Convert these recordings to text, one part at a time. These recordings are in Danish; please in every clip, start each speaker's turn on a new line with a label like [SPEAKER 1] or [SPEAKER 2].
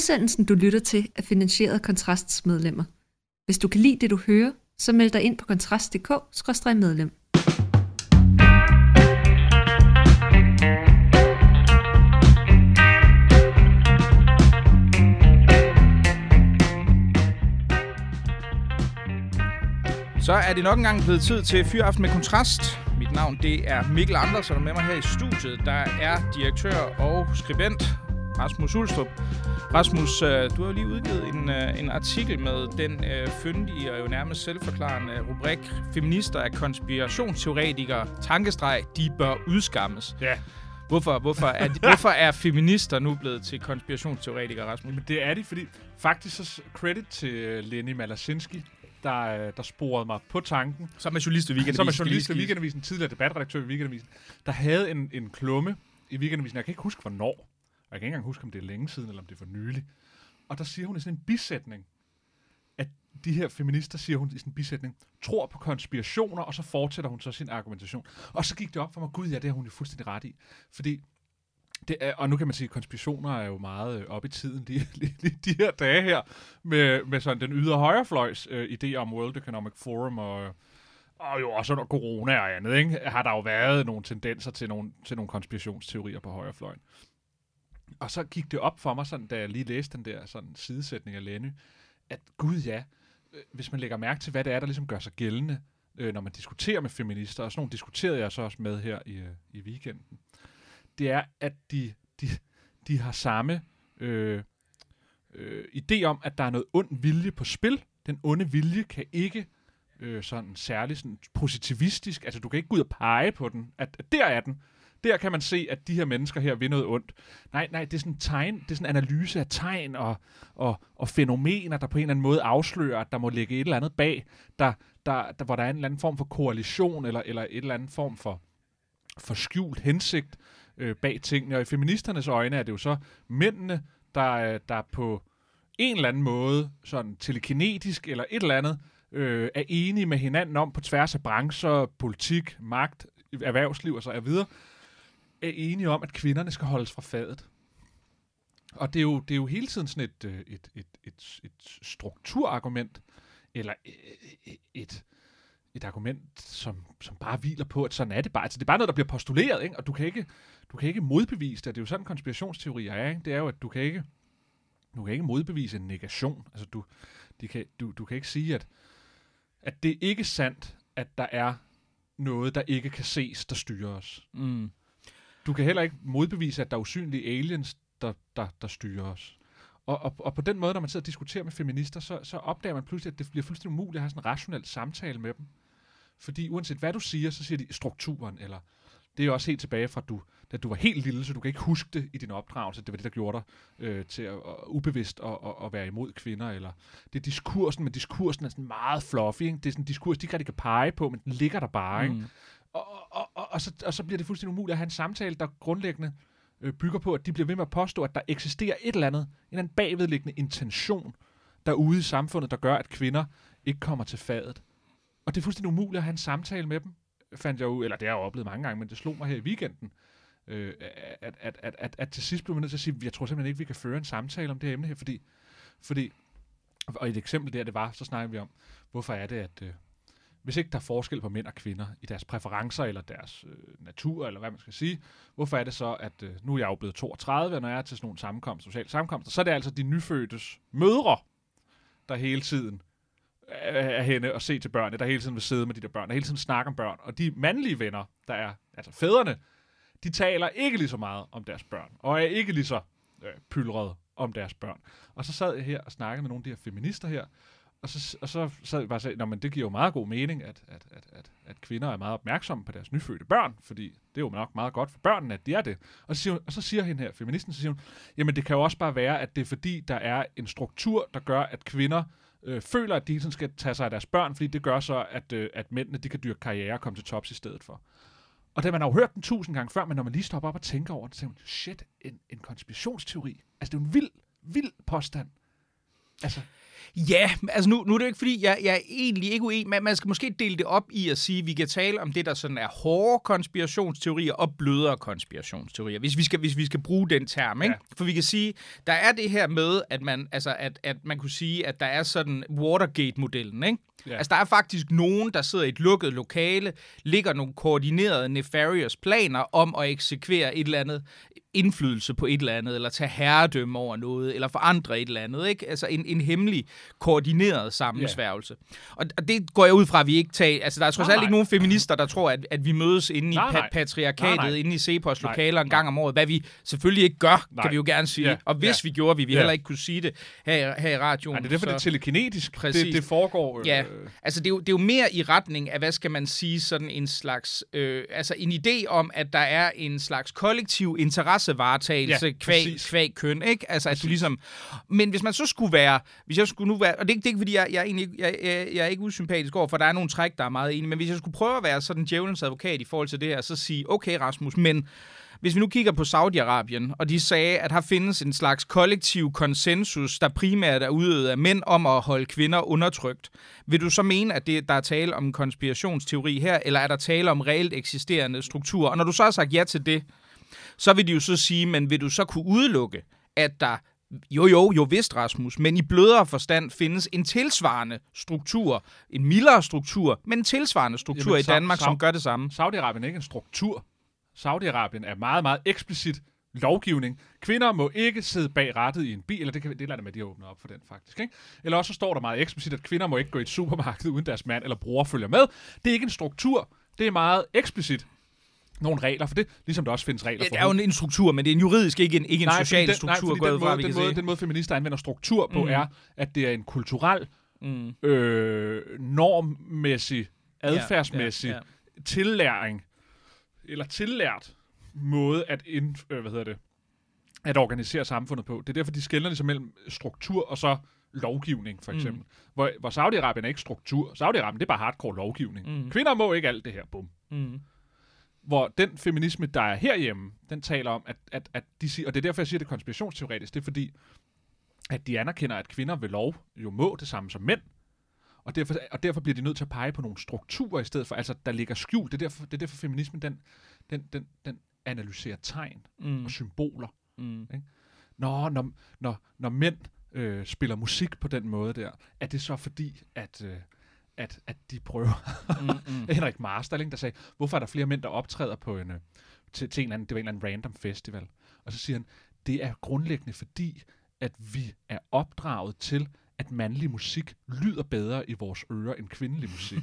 [SPEAKER 1] Udsendelsen, du lytter til, er finansieret af Kontrasts medlemmer. Hvis du kan lide det, du hører, så meld dig ind på kontrast.dk-medlem.
[SPEAKER 2] Så er det nok engang blevet tid til Fyraften med Kontrast. Mit navn det er Mikkel Andersen, og med mig her i studiet, der er direktør og skribent Rasmus Ulstrup. Rasmus, øh, du har jo lige udgivet en, øh, en artikel med den øh, fyndige og jo nærmest selvforklarende rubrik Feminister er konspirationsteoretikere. Tankestreg, de bør udskammes.
[SPEAKER 3] Ja.
[SPEAKER 2] Hvorfor, hvorfor, er, de, hvorfor er feminister nu blevet til konspirationsteoretikere, Rasmus?
[SPEAKER 3] Men det er de, fordi faktisk så credit til øh, Lenny Malasinski, der, der sporede mig på tanken.
[SPEAKER 2] Som er journalist i Weekendavisen.
[SPEAKER 3] Som er journalist i. Weekendavisen, tidligere debatredaktør i Weekendavisen, der havde en, en klumme i Weekendavisen. Jeg kan ikke huske, hvornår. Og jeg kan ikke engang huske, om det er længe siden, eller om det er for nylig. Og der siger hun i sådan en bisætning, at de her feminister, siger hun i sådan en bisætning, tror på konspirationer, og så fortsætter hun så sin argumentation. Og så gik det op for mig, gud ja, det har hun jo fuldstændig ret i. Fordi det er, og nu kan man sige, at konspirationer er jo meget øh, op i tiden lige lige de her dage her, med, med sådan den ydre højrefløjs øh, idé om World Economic Forum, og, og jo også under corona og andet, ikke? har der jo været nogle tendenser til nogle, til nogle konspirationsteorier på højrefløjen. Og så gik det op for mig, sådan, da jeg lige læste den der sådan, sidesætning af Lenny, at gud ja, øh, hvis man lægger mærke til, hvad det er, der ligesom gør sig gældende, øh, når man diskuterer med feminister, og sådan nogle diskuterede jeg så også med her i, øh, i weekenden, det er, at de, de, de har samme øh, øh, idé om, at der er noget ond vilje på spil. Den onde vilje kan ikke øh, sådan særlig sådan positivistisk, altså du kan ikke gå ud og pege på den, at, at der er den. Der kan man se, at de her mennesker her vil noget ondt. Nej, nej, det er sådan en tegn, det er sådan en analyse af tegn og, og, og fænomener, der på en eller anden måde afslører, at der må ligge et eller andet bag, der, der, der, hvor der er en eller anden form for koalition, eller, eller et eller andet form for, for skjult hensigt øh, bag tingene. Og i feministernes øjne er det jo så mændene, der, øh, der på en eller anden måde, sådan telekinetisk eller et eller andet, øh, er enige med hinanden om på tværs af brancher, politik, magt, erhvervsliv og så videre, er enige om, at kvinderne skal holdes fra fadet. Og det er jo, det er jo hele tiden sådan et, øh, et, et, et, et strukturargument, eller øh, øh, et, et argument, som, som bare hviler på, at sådan er det bare. Altså, det er bare noget, der bliver postuleret, ikke? og du kan ikke, du kan ikke modbevise det. Det er jo sådan, konspirationsteorier er. Ikke? Det er jo, at du kan ikke, du kan ikke modbevise en negation. Altså, du, de kan, du, du kan ikke sige, at, at det er ikke sandt, at der er noget, der ikke kan ses, der styrer os.
[SPEAKER 2] Mm.
[SPEAKER 3] Du kan heller ikke modbevise, at der er usynlige aliens, der, der, der styrer os. Og, og, og på den måde, når man sidder og diskuterer med feminister, så, så opdager man pludselig, at det bliver fuldstændig umuligt at have sådan en rationel samtale med dem. Fordi uanset hvad du siger, så siger de strukturen, eller det er jo også helt tilbage fra, du, da du var helt lille, så du kan ikke huske det i din opdragelse. Det var det, der gjorde dig øh, til at, at ubevidst at, at, at være imod kvinder. Eller det er diskursen, men diskursen er sådan meget fluffy. Ikke? Det er sådan en diskurs, de ikke rigtig kan pege på, men den ligger der bare. Ikke?
[SPEAKER 2] Mm.
[SPEAKER 3] Og, og, og, og, så, og så bliver det fuldstændig umuligt at have en samtale, der grundlæggende øh, bygger på, at de bliver ved med at påstå, at der eksisterer et eller andet, en eller anden bagvedliggende intention derude i samfundet, der gør, at kvinder ikke kommer til fadet. Og det er fuldstændig umuligt at have en samtale med dem, fandt jeg jo, eller det har jeg oplevet mange gange, men det slog mig her i weekenden, øh, at, at, at, at, at til sidst blev man nødt til at sige, jeg tror simpelthen ikke, vi kan føre en samtale om det her emne her, fordi, fordi og et eksempel der, det var, så snakker vi om, hvorfor er det, at øh, hvis ikke der er forskel på mænd og kvinder i deres præferencer eller deres øh, natur, eller hvad man skal sige, hvorfor er det så, at øh, nu er jeg jo blevet 32, og når jeg er til sådan nogle sammenkomster, sociale sammenkomster, så er det altså de nyfødtes mødre, der hele tiden øh, er henne og se til børnene, der hele tiden vil sidde med de der børn, der hele tiden snakker om børn. Og de mandlige venner, der er, altså fædrene, de taler ikke lige så meget om deres børn, og er ikke lige så øh, pylrede om deres børn. Og så sad jeg her og snakkede med nogle af de her feminister her, og så, og så sad vi bare og sagde, men det giver jo meget god mening, at, at, at, at, at kvinder er meget opmærksomme på deres nyfødte børn, fordi det er jo nok meget godt for børnene, at de er det. Og så siger, hun, og så siger hende her, feministen, så siger hun, jamen det kan jo også bare være, at det er fordi, der er en struktur, der gør, at kvinder øh, føler, at de sådan skal tage sig af deres børn, fordi det gør så, at, øh, at mændene de kan dyrke karriere og komme til tops i stedet for. Og det man har jo hørt den tusind gange før, men når man lige stopper op og tænker over det, så siger man, shit, en, en konspirationsteori. Altså det er jo en vild, vild påstand. Altså,
[SPEAKER 2] Ja, altså nu, nu er det jo ikke, fordi jeg, jeg er egentlig ikke uenig, men man skal måske dele det op i at sige, at vi kan tale om det, der sådan er hårde konspirationsteorier og blødere konspirationsteorier, hvis vi skal, hvis vi skal bruge den term. Ikke?
[SPEAKER 3] Ja.
[SPEAKER 2] For vi kan sige, der er det her med, at man, altså, at, at man kunne sige, at der er sådan Watergate-modellen, ikke?
[SPEAKER 3] Ja.
[SPEAKER 2] Altså, der er faktisk nogen, der sidder i et lukket lokale, ligger nogle koordinerede nefarious planer om at eksekvere et eller andet indflydelse på et eller andet, eller tage herredømme over noget, eller forandre et eller andet. Ikke? Altså en, en hemmelig, koordineret sammensværgelse. Og, og det går jeg ud fra, at vi ikke tager... Altså, der er trods alt ikke nogen feminister, der tror, at, at vi mødes inde i
[SPEAKER 3] Nej,
[SPEAKER 2] pa-
[SPEAKER 3] nej.
[SPEAKER 2] patriarkatet,
[SPEAKER 3] Nej, nej.
[SPEAKER 2] inde i Cepos lokaler en gang om året, hvad vi selvfølgelig ikke gør,
[SPEAKER 3] Nej.
[SPEAKER 2] kan vi jo gerne sige.
[SPEAKER 3] Ja,
[SPEAKER 2] Og hvis
[SPEAKER 3] ja.
[SPEAKER 2] vi gjorde, vi vi
[SPEAKER 3] Ja.
[SPEAKER 2] heller ikke kunne sige det her, i- her i radioen.
[SPEAKER 3] Nej, det er derfor,
[SPEAKER 2] så-
[SPEAKER 3] det er telekinetisk.
[SPEAKER 2] Præcis.
[SPEAKER 3] Det, det foregår... Øh,
[SPEAKER 2] Ja, altså det er, jo, det er jo mere i retning af, hvad skal man sige, sådan en slags, øh, altså en idé om, at der er en slags kollektiv interessevaretagelse
[SPEAKER 3] Ja,
[SPEAKER 2] kvæg,
[SPEAKER 3] præcis.
[SPEAKER 2] kvæg køn, ikke? Altså at
[SPEAKER 3] Præcis.
[SPEAKER 2] du ligesom, men hvis man så skulle være, hvis jeg skulle nu være, og det er, ikke- det er ikke fordi, jeg, jeg, er egentlig, ikke- jeg, jeg, jeg er ikke usympatisk over, for der er nogle træk, der er meget enige, men hvis jeg skulle prøve at være sådan djævelens advokat i forhold til det her, så sige, okay Rasmus, men hvis vi nu kigger på Saudi-Arabien, og de sagde, at her findes en slags kollektiv konsensus, der primært er udøvet af mænd om at holde kvinder undertrykt, vil du så mene, at det, der er tale om konspirationsteori her, eller er der tale om reelt eksisterende strukturer? Og når du så har sagt ja til det, så vil de jo så sige, men vil du så kunne udelukke, at der jo, jo, jo vist, Rasmus, men i blødere forstand findes en tilsvarende struktur, en mildere struktur, men en tilsvarende struktur
[SPEAKER 3] Jamen,
[SPEAKER 2] i Danmark,
[SPEAKER 3] så-
[SPEAKER 2] som gør det samme.
[SPEAKER 3] Saudi-Arabien er ikke en struktur. Saudi-Arabien er meget, meget eksplicit lovgivning. Kvinder må ikke sidde bag rattet i en bil, eller det, kan, det lader med, at de åbner op for den faktisk. Ikke? Eller også så står der meget eksplicit, at kvinder må ikke gå i et supermarked, uden deres mand eller bror følger med. Det er ikke en struktur. Det er meget eksplicit nogle regler for det, ligesom der også findes regler
[SPEAKER 2] Ja,
[SPEAKER 3] for
[SPEAKER 2] det er jo en, en struktur, men det er en juridisk, ikke en, ikke en
[SPEAKER 3] Nej, fordi
[SPEAKER 2] social
[SPEAKER 3] den,
[SPEAKER 2] struktur,
[SPEAKER 3] nej, den,
[SPEAKER 2] fra,
[SPEAKER 3] måde,
[SPEAKER 2] vi
[SPEAKER 3] den, måde, den måde, feminister anvender struktur på, mm. er, at det er en kulturel,
[SPEAKER 2] Mm.
[SPEAKER 3] øh, normmæssig, adfærdsmæssig
[SPEAKER 2] Ja, ja,
[SPEAKER 3] tillæring, eller tillært måde at, ind, øh, hvad hedder det, at organisere samfundet på. Det er derfor, de skældner ligesom mellem struktur og så lovgivning, for eksempel. Mm. Hvor, hvor Saudi-Arabien er ikke struktur. Saudi-Arabien, det er bare hardcore lovgivning.
[SPEAKER 2] Mm.
[SPEAKER 3] Mm. Kvinder må ikke alt det her, bum.
[SPEAKER 2] Mm.
[SPEAKER 3] Hvor den feminisme, der er herhjemme, den taler om, at, at, at de siger, og det er derfor, jeg siger, det er konspirationsteoretisk, det er fordi, at de anerkender, at kvinder ved lov jo må det samme som mænd. Og derfor, og derfor bliver de nødt til at pege på nogle strukturer i stedet for, altså der ligger skjult. Det er derfor, det er derfor feminismen, den, den, den, den analyserer tegn
[SPEAKER 2] Mm.
[SPEAKER 3] og symboler.
[SPEAKER 2] Mm.
[SPEAKER 3] Nå, når, når, når mænd øh, spiller musik på den måde der, er det så fordi, at, øh, at, at de prøver...
[SPEAKER 2] Mm. Mm.
[SPEAKER 3] Henrik Marstal, der sagde, hvorfor er der flere mænd, der optræder på en, øh, til, til en eller anden, det var en eller anden random festival. Og så siger han, det er grundlæggende fordi, at vi er opdraget til, at mandlig musik lyder bedre i vores ører end kvindelig musik.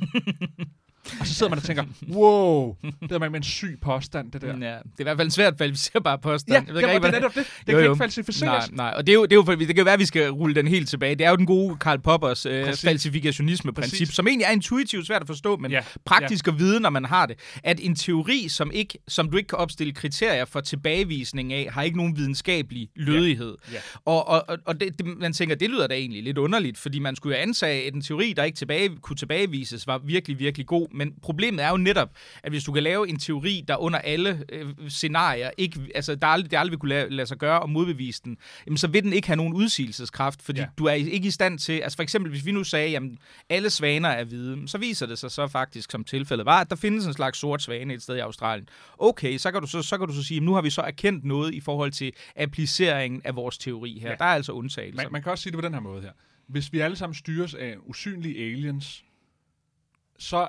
[SPEAKER 3] og så sidder man og tænker, wow, det er med en syg påstand, det der.
[SPEAKER 2] Ja, det er i hvert fald en svært falsificerbar påstand.
[SPEAKER 3] Ja,
[SPEAKER 2] jeg ved
[SPEAKER 3] jamen,
[SPEAKER 2] ikke,
[SPEAKER 3] det er netop det. Det
[SPEAKER 2] Jo,
[SPEAKER 3] kan
[SPEAKER 2] jo.
[SPEAKER 3] ikke falsificeres.
[SPEAKER 2] Nej, nej, og det er jo, det er jo det kan jo være, at vi skal rulle den helt tilbage. Det er jo den gode Karl Poppers øh,
[SPEAKER 3] Præcis.
[SPEAKER 2] falsifikationisme-princip,
[SPEAKER 3] Præcis.
[SPEAKER 2] som egentlig er intuitivt svært at forstå, men
[SPEAKER 3] Ja,
[SPEAKER 2] praktisk at vide, når man har det. At en teori, som, ikke, som du ikke kan opstille kriterier for tilbagevisning af, har ikke nogen videnskabelig lødighed.
[SPEAKER 3] Ja.
[SPEAKER 2] Og, og, og- og det, det, man tænker, det lyder da egentlig lidt underligt, fordi man skulle jo antage, at en teori, der ikke tilbage, kunne tilbagevises, var virkelig, virkelig god. Men problemet er jo netop, at hvis du kan lave en teori, der under alle øh, scenarier, ikke, altså der aldrig, det aldrig vil kunne lade, lade sig gøre og modbevise den, jamen, så vil den ikke have nogen udsigelseskraft, fordi
[SPEAKER 3] Ja.
[SPEAKER 2] du er ikke i stand til, altså for eksempel, hvis vi nu sagde, jamen alle svaner er hvide, så viser det sig så faktisk, som tilfældet var, at der findes en slags sort svane et sted i Australien. Okay, så kan du så, så, kan du så sige, jamen, nu har vi så erkendt noget i forhold til appliceringen af vores teori her.
[SPEAKER 3] Ja.
[SPEAKER 2] Der er altså undtagelser.
[SPEAKER 3] Man, man kan også sige det på den her måde her. Hvis vi alle sammen styres af usynlige aliens, så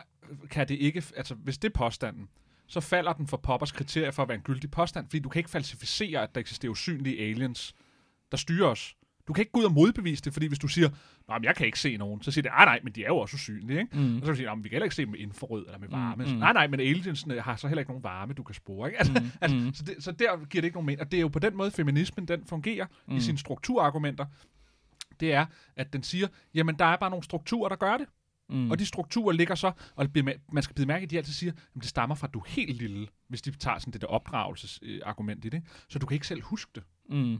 [SPEAKER 3] kan det ikke, altså hvis det er påstanden, så falder den for Poppers kriterier for at være en gyldig påstand, fordi du kan ikke falsificere, at der eksisterer usynlige aliens, der styrer os. Du kan ikke gå ud og modbevise det, fordi hvis du siger, nej, men jeg kan ikke se nogen, så siger det, nej, nej, men de er jo også usynlige, ikke?
[SPEAKER 2] Mm.
[SPEAKER 3] Og så vil du sige, "Nå, vi kan heller ikke se dem med infrarød eller med varme.
[SPEAKER 2] Mm, mm.
[SPEAKER 3] Nej, nej, men aliensene har så heller ikke nogen varme, du kan spore, ikke? Altså,
[SPEAKER 2] Mm,
[SPEAKER 3] altså,
[SPEAKER 2] mm.
[SPEAKER 3] så, det, så der giver det ikke nogen mening. Og det er jo på den måde, feminismen den fungerer mm. i sine strukturargumenter. Det er, at den siger, jamen der er bare nogle strukturer, der gør det.
[SPEAKER 2] Mm.
[SPEAKER 3] Og de strukturer ligger så, og man skal bide mærke at de altid siger, at det stammer fra, at du er helt lille, hvis de tager sådan det der opdragelsesargument i det. Så du kan ikke selv huske det.
[SPEAKER 2] Mm.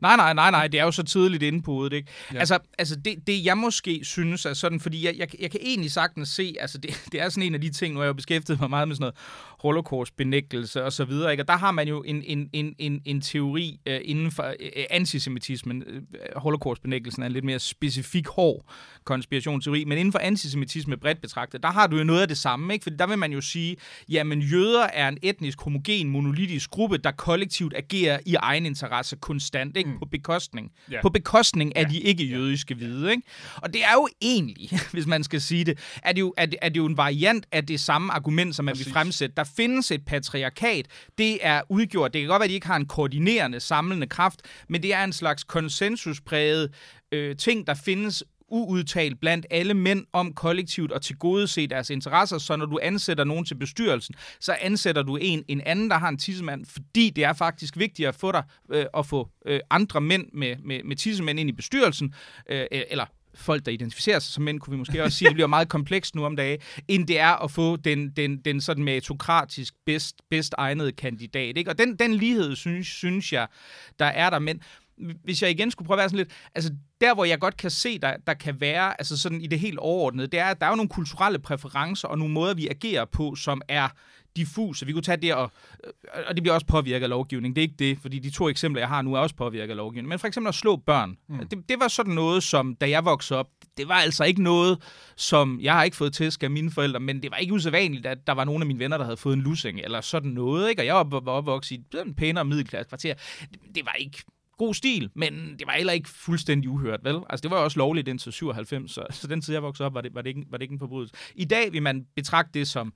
[SPEAKER 2] Nej, nej, nej, nej, det er jo så tidligt inde på hovedet, ikke?
[SPEAKER 3] Ja.
[SPEAKER 2] Altså, altså det, det jeg måske synes er sådan, fordi jeg, jeg, jeg kan egentlig sagtens se, altså det, det er sådan en af de ting, nu har jeg jo beskæftiget mig meget med sådan noget holocaust-benægtelse og så videre, ikke? Og der har man jo en, en, en, en, en teori øh, inden for øh, antisemitismen. Øh, holocaust-benægtelsen er en lidt mere specifik hård konspirationsteori, men inden for antisemitisme bredt betragtet, der har du jo noget af det samme, ikke? Fordi der vil man jo sige, jamen jøder er en etnisk homogen, monolitisk gruppe, der kollektivt agerer i egen interesse konstant, ikke? Mm. På bekostning.
[SPEAKER 3] Ja.
[SPEAKER 2] På bekostning af de ikke-jødiske hvide, ikke? Og det er jo egentlig, hvis man skal sige det, er det jo, er det, er det jo en variant af det samme argument, som man vil
[SPEAKER 3] Præcis.
[SPEAKER 2] fremsætte. Der findes et patriarkat, det er udgjort, det kan godt være, at de ikke har en koordinerende, samlende kraft, men det er en slags konsensuspræget øh, ting, der findes uudtalt blandt alle mænd om kollektivt at tilgodese deres interesser, så når du ansætter nogen til bestyrelsen, så ansætter du en, en anden, der har en tissemand, fordi det er faktisk vigtigt at få dig øh, at få øh, andre mænd med, med, med tissemænd ind i bestyrelsen, øh, e-, eller folk, der identificerer sig som mænd, kunne vi måske også sige, det bliver meget komplekst nu om dagen, end det er at få den, den, den sådan meritokratisk bedst, bedst egnede kandidat. Ikke? Og den, den lighed, synes, synes jeg, der er der. Men hvis jeg igen skulle prøve at være sådan lidt, altså der, hvor jeg godt kan se, der, der kan være, altså sådan i det helt overordnede, det er, at der er jo nogle kulturelle præferencer og nogle måder, vi agerer på, som er diffuse. Vi kunne tage det, og, og det bliver også påvirket af lovgivning. Det er ikke det, fordi de to eksempler, jeg har nu, er også påvirket af lovgivning. Men for eksempel at slå børn. Mm. Det, det var sådan noget, som da jeg voksede op, det var altså ikke noget, som jeg har ikke fået tæsk af mine forældre, men det var ikke usædvanligt, at der var nogle af mine venner, der havde fået en lussing, eller sådan noget. Ikke? Og jeg var var opvokset i et pænere middelklasse kvarter. Det, det var ikke god stil, men det var heller ikke fuldstændig uhørt, vel? Altså, det var jo også lovligt indtil 97, så, så den tid, jeg voksede op, var det, var, det ikke, var det ikke en forbrydelse. I dag vil man betragte det som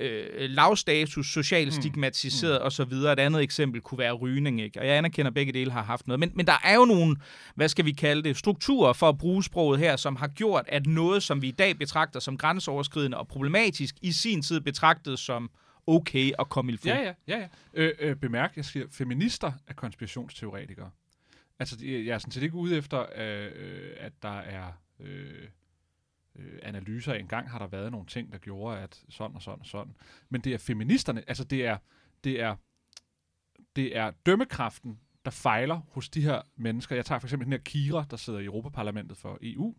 [SPEAKER 2] øh, lavstatus, socialt stigmatiseret mm. osv. Et andet eksempel kunne være rygning, ikke? Og jeg anerkender, at begge dele har haft noget. Men, men der er jo nogle, hvad skal vi kalde det, strukturer for at bruge sproget her, som har gjort, at noget, som vi i dag betragter som grænseoverskridende og problematisk, i sin tid betragtet som okay at komme i
[SPEAKER 3] Ja, ja, ja. ja. Øh, øh, bemærk, jeg siger, feminister er konspirationsteoretikere. Altså, jeg er sådan set ikke ude efter, øh, øh, at der er øh, øh, analyser. Engang har der været nogle ting, der gjorde, at sådan og sådan og sådan. Men det er feministerne, altså det er, det er, det er dømmekraften, der fejler hos de her mennesker. Jeg tager for eksempel den her Kira, der sidder i Europaparlamentet for EU,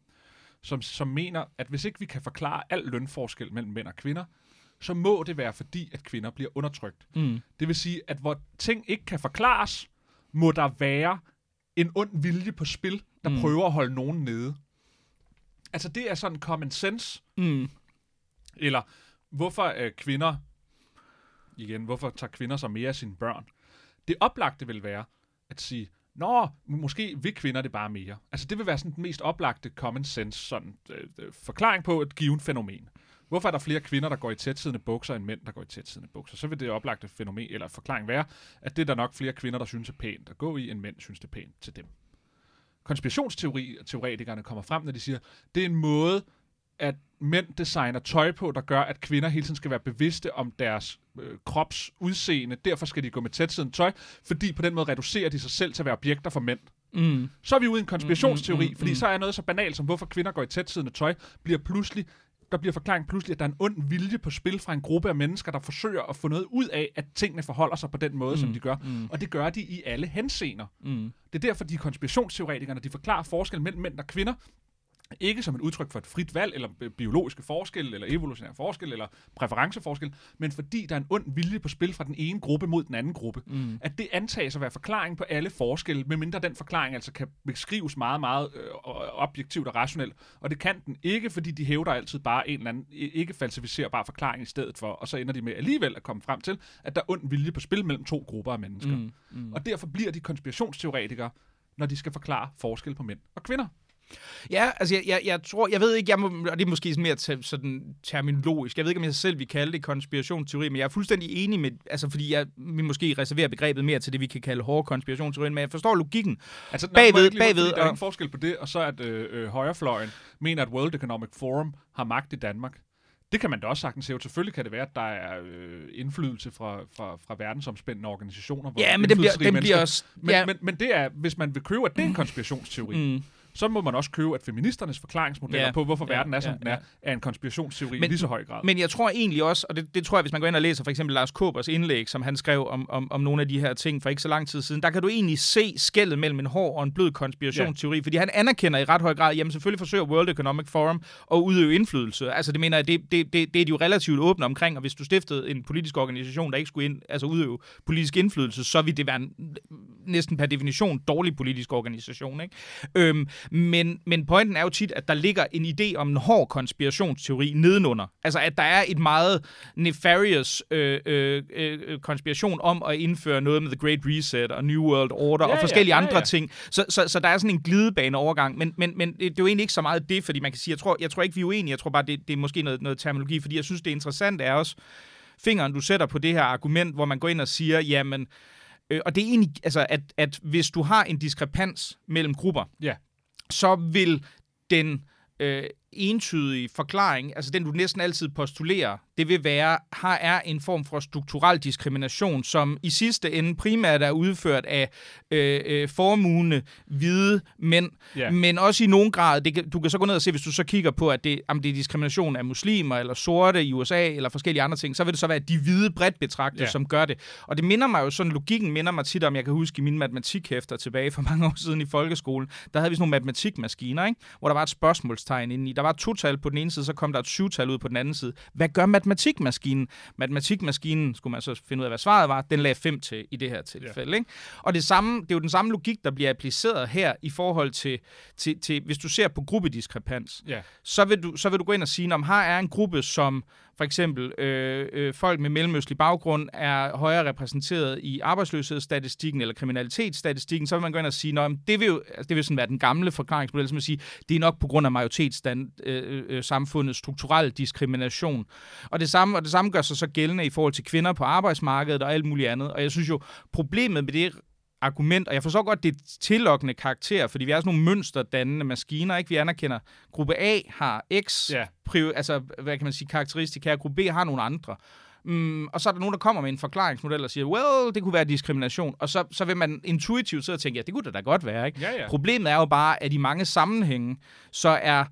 [SPEAKER 3] som, som mener, at hvis ikke vi kan forklare al lønforskel mellem mænd og kvinder, så må det være fordi, at kvinder bliver undertrykt.
[SPEAKER 2] Mm.
[SPEAKER 3] Det vil sige, at hvor ting ikke kan forklares, må der være en ond vilje på spil, der
[SPEAKER 2] mm.
[SPEAKER 3] Prøver at holde nogen nede. Altså det er sådan common sense.
[SPEAKER 2] Mm.
[SPEAKER 3] Eller hvorfor øh, kvinder, igen, hvorfor tager kvinder sig mere af sine børn? Det oplagte vil være at sige, Nå, måske vil kvinder det bare mere. Altså det vil være sådan den mest oplagte common sense sådan, øh, øh, forklaring på et givet fænomen. Hvorfor er der flere kvinder, der går i tætsiddende bukser, end mænd, der går i tætsiddende bukser? Så vil det oplagte fænomen, eller forklaring være, at det er der nok flere kvinder, der synes er pænt at gå i, end mænd synes det er pænt til dem. Konspirationsteoretikerne kommer frem, når de siger, det er en måde, at mænd designer tøj på, der gør, at kvinder hele tiden skal være bevidste om deres øh, krops udseende. Derfor skal de gå med tætsiddende tøj, fordi på den måde reducerer de sig selv til at være objekter for mænd.
[SPEAKER 2] Mm.
[SPEAKER 3] Så er vi ude i en konspirationsteori,
[SPEAKER 2] Mm, mm, mm,
[SPEAKER 3] fordi
[SPEAKER 2] mm.
[SPEAKER 3] så er noget så banalt som, hvorfor kvinder går i tætsiddende tøj, bliver pludselig der bliver forklaringen pludselig, at der er en ond vilje på spil fra en gruppe af mennesker, der forsøger at få noget ud af, at tingene forholder sig på den måde, mm, som de gør.
[SPEAKER 2] mm.
[SPEAKER 3] Og det gør de i alle henseender.
[SPEAKER 2] Mm.
[SPEAKER 3] Det er derfor, de konspirationsteoretikerne, de forklarer forskel mellem mænd og kvinder, ikke som et udtryk for et frit valg, eller bi- biologiske forskel, eller evolutionære forskel, eller præferenceforskel, men fordi der er en ond vilje på spil fra den ene gruppe mod den anden gruppe.
[SPEAKER 2] Mm.
[SPEAKER 3] At det antages at være forklaring på alle forskelle, medmindre den forklaring altså kan beskrives meget, meget øh, objektivt og rationelt. Og det kan den ikke, fordi de hævder altid bare en eller anden ikke falsificerbar forklaring i stedet for, og så ender de med alligevel at komme frem til, at der er ond vilje på spil mellem to grupper af mennesker.
[SPEAKER 2] Mm. Mm.
[SPEAKER 3] Og derfor bliver de konspirationsteoretikere, når de skal forklare forskel på mænd og kvinder.
[SPEAKER 2] Ja, altså jeg, jeg, jeg tror, jeg ved ikke, jeg må, og det er måske mere te, sådan terminologisk, jeg ved ikke, om jeg selv vil kalde det konspirationsteori, men jeg er fuldstændig enig med, altså fordi jeg vil måske reservere begrebet mere til det, vi kan kalde hårde konspirationsteorier, men jeg forstår logikken.
[SPEAKER 3] Altså,
[SPEAKER 2] Bagved-
[SPEAKER 3] jeg ikke lige-
[SPEAKER 2] bagved,
[SPEAKER 3] Der er
[SPEAKER 2] og-
[SPEAKER 3] forskel på det, og så at øh, øh, højrefløjen mener, at World Economic Forum har magt i Danmark. Det kan man da også sagtens se. Selvfølgelig kan det være, at der er øh, indflydelse fra, fra, fra verdensomspændende organisationer. hvor
[SPEAKER 2] Ja, men det bliver, den bliver også...
[SPEAKER 3] Men,
[SPEAKER 2] ja.
[SPEAKER 3] men, men det er, hvis man vil købe, at det er en konspirationsteori, mm. Så må man også købe, at feministernes forklaringsmodeller
[SPEAKER 2] Ja.
[SPEAKER 3] ja. på, hvorfor
[SPEAKER 2] Ja,
[SPEAKER 3] verden er, som
[SPEAKER 2] ja,
[SPEAKER 3] den er,
[SPEAKER 2] ja.
[SPEAKER 3] er en konspirationsteori
[SPEAKER 2] Men-
[SPEAKER 3] i lige så høj grad.
[SPEAKER 2] Men jeg tror egentlig også, og det, det tror jeg, hvis man går ind og læser for eksempel Lars Kåbers indlæg, som han skrev om, om, om nogle af de her ting for ikke så lang tid siden, der kan du egentlig se skældet mellem en hård og en blød konspirationsteori, ja. fordi han anerkender i ret høj grad, jamen selvfølgelig forsøger World Economic Forum at udøve indflydelse. Altså det mener jeg, det, det, det, det er de jo relativt åbne omkring, og hvis du stiftede en politisk organisation, der ikke skulle ind, altså udøve politisk indflydelse, så vil det være en næsten per definition dårlig politisk organisation. Ikke? Øhm, men, men pointen er jo tit, at der ligger en idé om en hård konspirationsteori nedenunder. Altså, at der er et meget nefarious øh, øh, øh, konspiration om at indføre noget med The Great Reset og New World Order
[SPEAKER 3] Ja,
[SPEAKER 2] og
[SPEAKER 3] ja,
[SPEAKER 2] forskellige
[SPEAKER 3] ja,
[SPEAKER 2] andre
[SPEAKER 3] ja.
[SPEAKER 2] ting. Så, så, så der er sådan en glidebane overgang. Men, men, men det er jo egentlig ikke så meget det, fordi man kan sige, jeg tror, jeg tror ikke, vi er uenige. Jeg tror bare, det, det er måske noget, noget terminologi, fordi jeg synes, det interessante er også fingeren, du sætter på det her argument, hvor man går ind og siger, jamen, øh, og det er egentlig, altså, at, at hvis du har en diskrepans mellem grupper,
[SPEAKER 3] Ja
[SPEAKER 2] så vil den øh, entydige forklaring, altså den du næsten altid postulerer, det vil være, her er en form for strukturel diskrimination, som i sidste ende primært er udført af øh, øh, formugende hvide mænd,
[SPEAKER 3] Ja.
[SPEAKER 2] men også i nogen grad, det du kan så gå ned og se, hvis du så kigger på, at det, om det er diskrimination af muslimer, eller sorte i USA, eller forskellige andre ting, så vil det så være de hvide bredt betragtet,
[SPEAKER 3] Ja.
[SPEAKER 2] som gør det. Og det minder mig jo sådan, logikken minder mig tit om, jeg kan huske i mine matematikhæfter tilbage for mange år siden i folkeskolen, der havde vi sådan nogle matematikmaskiner, ikke? hvor der var et spørgsmålstegn inde i. Der var et total på den ene side, så kom der et syvtal ud på den anden side. Hvad gør matematikmaskinen? Matematikmaskinen, skulle man så finde ud af, hvad svaret var, den lagde 5 til i det her tilfælde. Ja. Ikke? Og det, samme, det er jo den samme logik, der bliver appliceret her i forhold til, til, til hvis du ser på gruppediskrepans
[SPEAKER 3] Ja.
[SPEAKER 2] så vil du, så vil du gå ind og sige, om her er en gruppe, som for eksempel øh, øh, folk med mellemøstlig baggrund er højere repræsenteret i arbejdsløshedsstatistikken eller kriminalitetsstatistikken, så vil man gå ind og sige, at det vil jo altså, det vil sådan være den gamle forklaringsmodel, som at sige, det er nok på grund af majoritetssamfundets øh, øh, øh, samfundets strukturelle diskrimination. Og det, samme, og det samme gør sig så gældende i forhold til kvinder på arbejdsmarkedet og alt muligt andet. Og jeg synes jo, problemet med det argument, og jeg forstår godt, det er tillokkende karakter, fordi vi er sådan nogle mønsterdannende maskiner, ikke? Vi anerkender, gruppe A har X,
[SPEAKER 3] Ja.
[SPEAKER 2] prior, altså, hvad kan man sige, karakteristika, og gruppe B har nogle andre. Mm, og så er der nogen, der kommer med en forklaringsmodel og siger, well, det kunne være diskrimination. Og så, så vil man intuitivt sidde og tænke, ja, det kunne det da godt være, ikke?
[SPEAKER 3] Ja, ja.
[SPEAKER 2] Problemet er jo bare, at i mange sammenhænge, så er...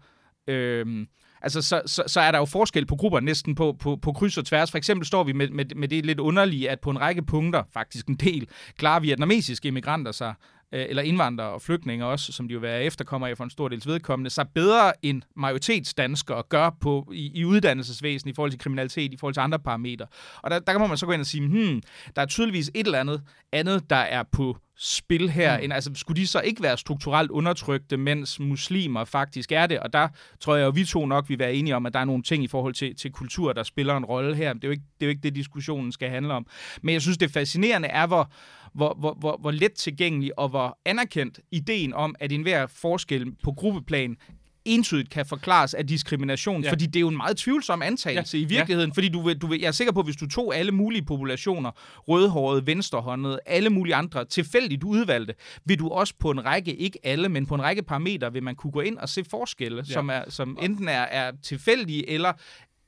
[SPEAKER 2] Øhm, Altså, så, så, så er der jo forskel på grupper næsten på, på, på kryds og tværs. For eksempel står vi med, med, med det lidt underlige, at på en række punkter, faktisk en del, klarer vietnamesiske immigranter sig, øh, eller indvandrere og flygtninge også, som de jo vil være efterkommer af for en stor dels vedkommende, sig bedre end majoritetsdanskere gør på, i, i uddannelsesvæsen i forhold til kriminalitet, i forhold til andre parametre. Og der, der kan man så gå ind og sige, hmm, der er tydeligvis et eller andet andet, der er på spil her. Mm. End, altså, skulle de så ikke være strukturelt undertrykte, mens muslimer faktisk er det? Og der tror jeg jo, vi to nok vil være enige om, at der er nogle ting i forhold til, til kultur, der spiller en rolle her. Det er, jo ikke, det er jo ikke det, diskussionen skal handle om. Men jeg synes, det fascinerende er, hvor, hvor, hvor, hvor, hvor let tilgængelig og hvor anerkendt ideen om, at enhver forskel på gruppeplan entydigt kan forklares af diskrimination, ja. Fordi det er jo en meget tvivlsom antagelse ja. i virkeligheden, ja. fordi du vil, du vil, jeg er sikker på, at hvis du tog alle mulige populationer, rødhårede, venstrehåndede, alle mulige andre, tilfældigt udvalgte, vil du også på en række, ikke alle, men på en række parametre, vil man kunne gå ind og se forskelle, ja. som, er, som enten er, er tilfældige, eller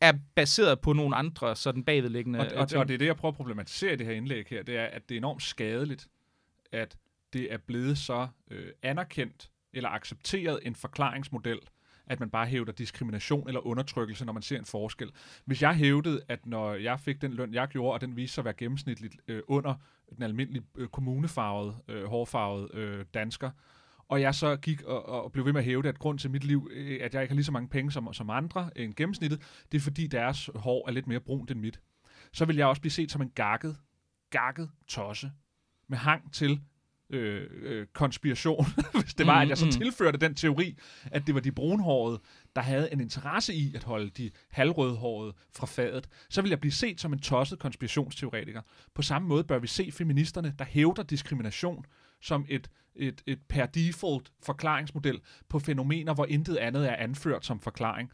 [SPEAKER 2] er baseret på nogle andre sådan bagvedliggende
[SPEAKER 3] Og, og,
[SPEAKER 2] ting.
[SPEAKER 3] og det er det, jeg prøver at problematisere i det her indlæg her, det er, at det er enormt skadeligt, at det er blevet så øh, anerkendt eller accepteret en forklaringsmodel, at man bare hævder diskrimination eller undertrykkelse, når man ser en forskel. Hvis jeg hævdede, at når jeg fik den løn, jeg gjorde, og den viste sig at være gennemsnitligt øh, under den almindelige øh, kommunefarvede, øh, hårfarvede øh, dansker, og jeg så gik og, og blev ved med at hævde, at grund til mit liv, øh, at jeg ikke har lige så mange penge som, som andre end gennemsnittet, det er fordi deres hår er lidt mere brunt end mit. Så vil jeg også blive set som en gakket, gakket tosse med hang til øh, øh, konspiration, hvis det var, at jeg så
[SPEAKER 2] Mm, mm.
[SPEAKER 3] tilførte den teori, at det var de brunhårede, der havde en interesse i at holde de halvrødhårede fra fadet, så vil jeg blive set som en tosset konspirationsteoretiker. På samme måde bør vi se feministerne, der hævder diskrimination som et, et, et per default forklaringsmodel på fænomener, hvor intet andet er anført som forklaring.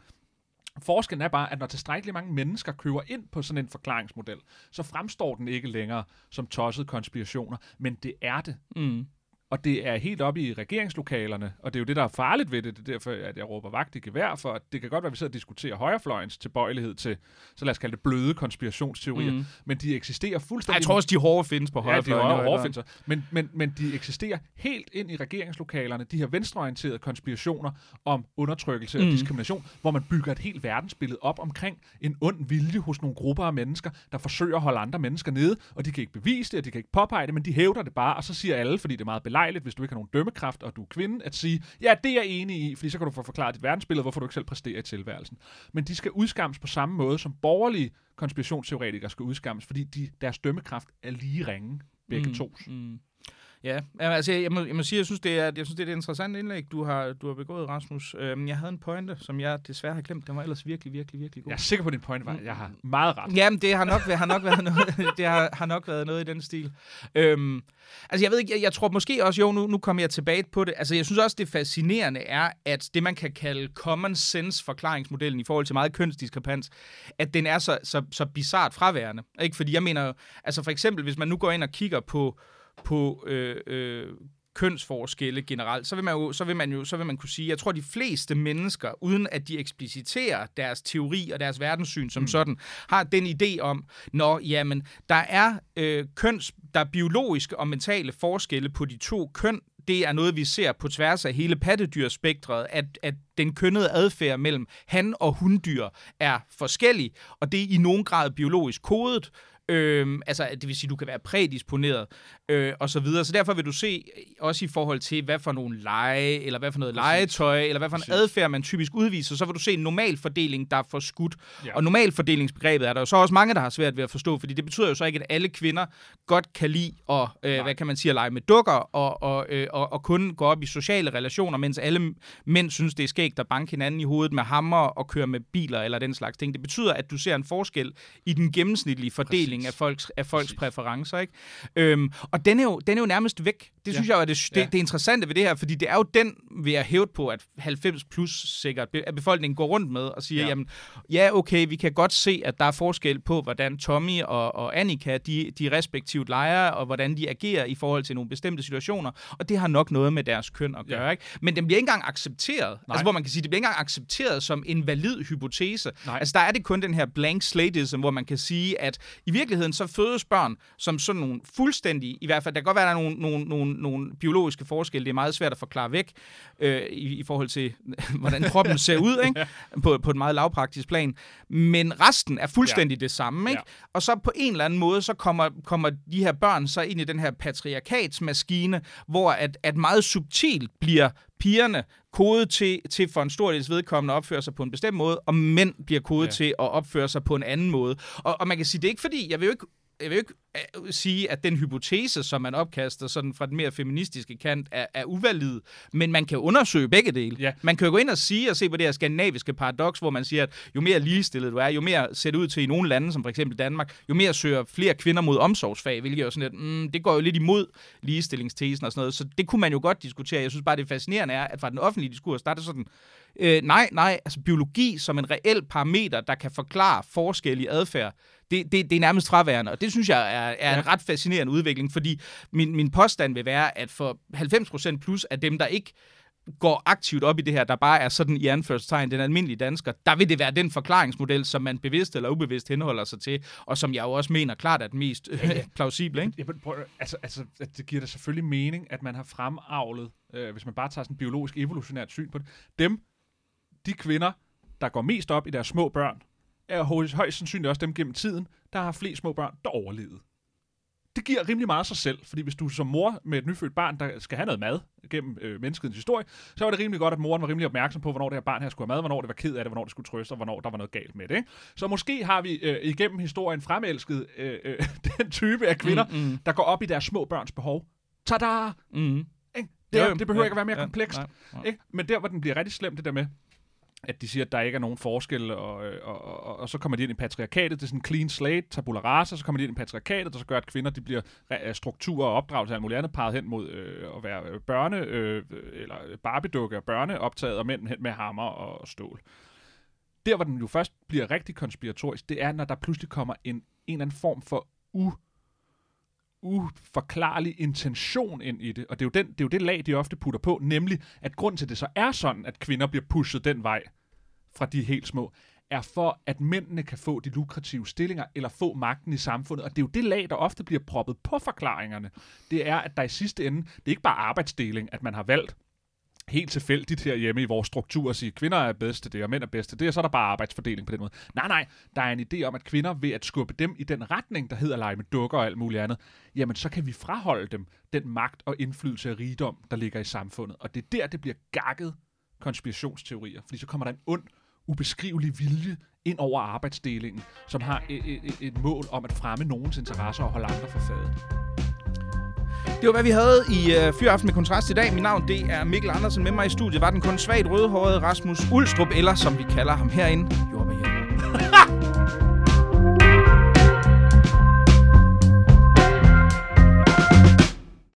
[SPEAKER 3] Forskellen er bare, at når tilstrækkeligt mange mennesker køber ind på sådan en forklaringsmodel, så fremstår den ikke længere som tosset konspirationer, men det er det.
[SPEAKER 2] Mm
[SPEAKER 3] og det er helt oppe i regeringslokalerne, og det er jo det, der er farligt ved det. Det er derfor, at jeg råber vagt i gevær, for at det kan godt være, at vi sidder og diskuterer højrefløjens tilbøjelighed til, så lad os kalde det bløde konspirationsteorier, mm. men de eksisterer fuldstændig...
[SPEAKER 2] Jeg tror også, de hårde findes på
[SPEAKER 3] Ja, de
[SPEAKER 2] højrefløjen. i hvert
[SPEAKER 3] hårde findes, men, men, men de eksisterer helt ind i regeringslokalerne, de her venstreorienterede konspirationer om undertrykkelse mm. og diskrimination, hvor man bygger et helt verdensbillede op omkring en ond vilje hos nogle grupper af mennesker, der forsøger at holde andre mennesker nede, og de kan ikke bevise det, og de kan ikke påpege det, men de hævder det bare, og så siger alle, fordi det er meget belejligt, hvis du ikke har nogen dømmekraft, og du er kvinde, at sige, ja, det er jeg enig i, fordi så kan du få forklaret dit verdensbillede, hvorfor du ikke selv præsterer i tilværelsen. Men de skal udskammes på samme måde, som borgerlige konspirationsteoretikere skal udskammes, fordi de, deres dømmekraft er lige ringe, begge mm. to.
[SPEAKER 2] Mm. Ja, altså, jeg må, jeg må sige, jeg synes, det er, jeg synes, det er et interessant indlæg, du har, du har begået, Rasmus. Øhm, jeg havde en pointe, som jeg desværre har glemt. Den var ellers virkelig, virkelig, virkelig god.
[SPEAKER 3] Jeg er sikker på, at din point var, at jeg har meget ret.
[SPEAKER 2] Jamen, det har nok, været- har nok været noget, det har, har nok været noget i den stil. Øhm, altså, jeg ved ikke, jeg, jeg tror måske også, jo, nu, nu kommer jeg tilbage på det. Altså, jeg synes også, det fascinerende er, at det, man kan kalde common sense forklaringsmodellen i forhold til meget kønsdiskrepans, at den er så, så, så bizart fraværende. Ikke? Fordi jeg mener altså for eksempel, hvis man nu går ind og kigger på, på øh, øh, kønsforskelle generelt, så vil man jo, så vil man jo, så vil man kunne sige, jeg tror de fleste mennesker, uden at de ekspliciterer deres teori og deres verdenssyn som mm. sådan, har den idé om, når jamen, der er øh, køns, der er biologiske og mentale forskelle på de to køn, det er noget, vi ser på tværs af hele pattedyrspektret, at, at den kønnede adfærd mellem han- og hunddyr er forskellig, og det er i nogen grad biologisk kodet. Øhm, altså, det vil sige, du kan være prædisponeret, øh, og så videre. Så derfor vil du se, øh, også i forhold til, hvad for nogle lege, eller hvad for noget legetøj, eller hvad for en
[SPEAKER 3] Præcis.
[SPEAKER 2] adfærd, man typisk udviser, så vil du se en normalfordeling, der er forskudt.
[SPEAKER 3] Ja.
[SPEAKER 2] Ja. Og normalfordelingsbegrebet er der jo så også mange, der har svært ved at forstå, fordi det betyder jo så ikke, at alle kvinder godt kan lide at, øh, hvad kan man sige, at lege med dukker, og, og, øh, og, og kun gå op i sociale relationer, mens alle mænd synes, det er skægt at banke hinanden i hovedet med hammer og køre med biler, eller den slags ting. Det betyder, at du ser en forskel i den gennemsnitlige fordeling
[SPEAKER 3] Præcis.
[SPEAKER 2] Af folks, af folks præferencer. Ikke? Øhm, og den er, jo, den er jo nærmest væk. Det synes
[SPEAKER 3] Ja.
[SPEAKER 2] jeg jo er det, det,
[SPEAKER 3] Ja.
[SPEAKER 2] det interessante ved det her, fordi det er jo den, vil jeg hæve på, at 90 plus sikkert, at befolkningen går rundt med og siger,
[SPEAKER 3] Ja.
[SPEAKER 2] ja. jamen, ja, okay, vi kan godt se, at der er forskel på, hvordan Tommy og, og Annika, de, de respektivt leger, og hvordan de agerer i forhold til nogle bestemte situationer, og det har nok noget med deres køn at gøre,
[SPEAKER 3] Ja.
[SPEAKER 2] ikke? Men den bliver ikke engang accepteret.
[SPEAKER 3] Nej.
[SPEAKER 2] Altså, hvor man kan sige, det bliver ikke engang accepteret som en valid hypotese.
[SPEAKER 3] Nej.
[SPEAKER 2] Altså, der er det kun den her blank slateism, hvor man kan sige, at i virkeligheden så fødes børn som sådan nogle fuldstændige, i hvert fald, der kan godt være, der er nogle, nogle, nogle, nogle biologiske forskelle, det er meget svært at forklare væk øh, i, i forhold til, hvordan kroppen ser ud, ikke? På, på et meget lavpraktisk plan. Men resten er fuldstændig ja. det samme, ikke?
[SPEAKER 3] Ja.
[SPEAKER 2] Og så på en eller anden måde, så kommer, kommer de her børn så ind i den her patriarkatsmaskine, hvor at, at meget subtilt bliver pigerne kodet til, til for en stor dels vedkommende at opføre sig på en bestemt måde, og mænd bliver kodet
[SPEAKER 3] Ja.
[SPEAKER 2] ja. til at opføre sig på en anden måde. Og, og man kan sige, det er ikke fordi, jeg vil jo ikke jeg vil ikke øh, sige, at den hypotese, som man opkaster sådan fra den mere feministiske kant, er, er uvalid, men man kan undersøge begge dele.
[SPEAKER 3] Ja.
[SPEAKER 2] Man kan jo gå ind og sige og se på det her skandinaviske paradoks, hvor man siger, at jo mere ligestillet du er, jo mere ser det ud til i nogle lande, som for eksempel Danmark, jo mere søger flere kvinder mod omsorgsfag, hvilket jo sådan lidt, mm, det går jo lidt imod ligestillingstesen og sådan noget, så det kunne man jo godt diskutere. Jeg synes bare, det fascinerende er, at fra den offentlige diskurs, der er det sådan, øh, nej, nej, altså biologi som en reel parameter, der kan forklare forskel i adfærd, det, det, det er nærmest fraværende, og det synes jeg er, er en ret fascinerende udvikling, fordi min, min påstand vil være, at for 90% plus af dem, der ikke går aktivt op i det her, der bare er sådan i anførselstegn den almindelige dansker, der vil det være den forklaringsmodel, som man bevidst eller ubevidst henholder sig til, og som jeg jo også mener klart er den mest ja, ja. plausible. Ikke?
[SPEAKER 3] Jamen, prøv, altså, altså, det giver da selvfølgelig mening, at man har fremavlet, øh, hvis man bare tager sådan et biologisk evolutionært syn på det, dem, de kvinder, der går mest op i deres små børn, er højst, sandsynligt også dem gennem tiden, der har flest små børn, der overlevede. Det giver rimelig meget sig selv, fordi hvis du som mor med et nyfødt barn, der skal have noget mad gennem øh, menneskets historie, så var det rimelig godt, at moren var rimelig opmærksom på, hvornår det her barn her skulle have mad, hvornår det var ked af det, hvornår det skulle trøste, og hvornår der var noget galt med det. Ikke? Så måske har vi øh, igennem historien fremelsket øh, øh, den type af kvinder,
[SPEAKER 2] Mm, mm.
[SPEAKER 3] der går op i deres små børns behov. Tada!
[SPEAKER 2] Mm.
[SPEAKER 3] Ikke? Det,
[SPEAKER 2] Jo, jo.
[SPEAKER 3] det behøver
[SPEAKER 2] Ja,
[SPEAKER 3] ikke at være mere
[SPEAKER 2] ja,
[SPEAKER 3] komplekst.
[SPEAKER 2] nej, nej.
[SPEAKER 3] Ikke? Men der, hvor den bliver rigtig slem, det der med, at de siger, at der ikke er nogen forskel, og, øh, og, og, og, og så kommer de ind i patriarkatet, det er sådan en clean slate, tabula rasa, så kommer de ind i patriarkatet, der så gør, at kvinder de bliver øh, strukturer struktur og opdragelse og alt muligt andet parret hen mod øh, at være øh, børne, øh, eller barbedukke og børneoptaget, og mænd hen med hammer og stål. Der, hvor den jo først bliver rigtig konspiratorisk, det er, når der pludselig kommer en, en eller anden form for u uforklarlig intention ind i det. Og det er, jo den, det er jo det lag, de ofte putter på, nemlig at grund til, at det så er sådan, at kvinder bliver pushet den vej fra de helt små, er for, at mændene kan få de lukrative stillinger, eller få magten i samfundet. Og det er jo det lag, der ofte bliver proppet på forklaringerne. Det er, at der i sidste ende, det er ikke bare arbejdsdeling, at man har valgt helt tilfældigt herhjemme i vores struktur og sige, at kvinder er bedst til det, og mænd er bedst til det, og så er der bare arbejdsfordeling på den måde. Nej, nej, der er en idé om, at kvinder ved at skubbe dem i den retning, der hedder lege med dukker og alt muligt andet, jamen så kan vi fraholde dem den magt og indflydelse og rigdom, der ligger i samfundet. Og det er der, det bliver gakket konspirationsteorier, fordi så kommer der en ond, ubeskrivelig vilje ind over arbejdsdelingen, som har et, et, et mål om at fremme nogens interesser og holde andre for fadet.
[SPEAKER 2] Det var, hvad vi havde i øh, Fyraften med Kontrast i dag. Mit navn, det er Mikkel Andersen. Med mig i studiet var den kun svagt rødhårede Rasmus Ulstrup, eller som vi kalder ham herinde, Jorba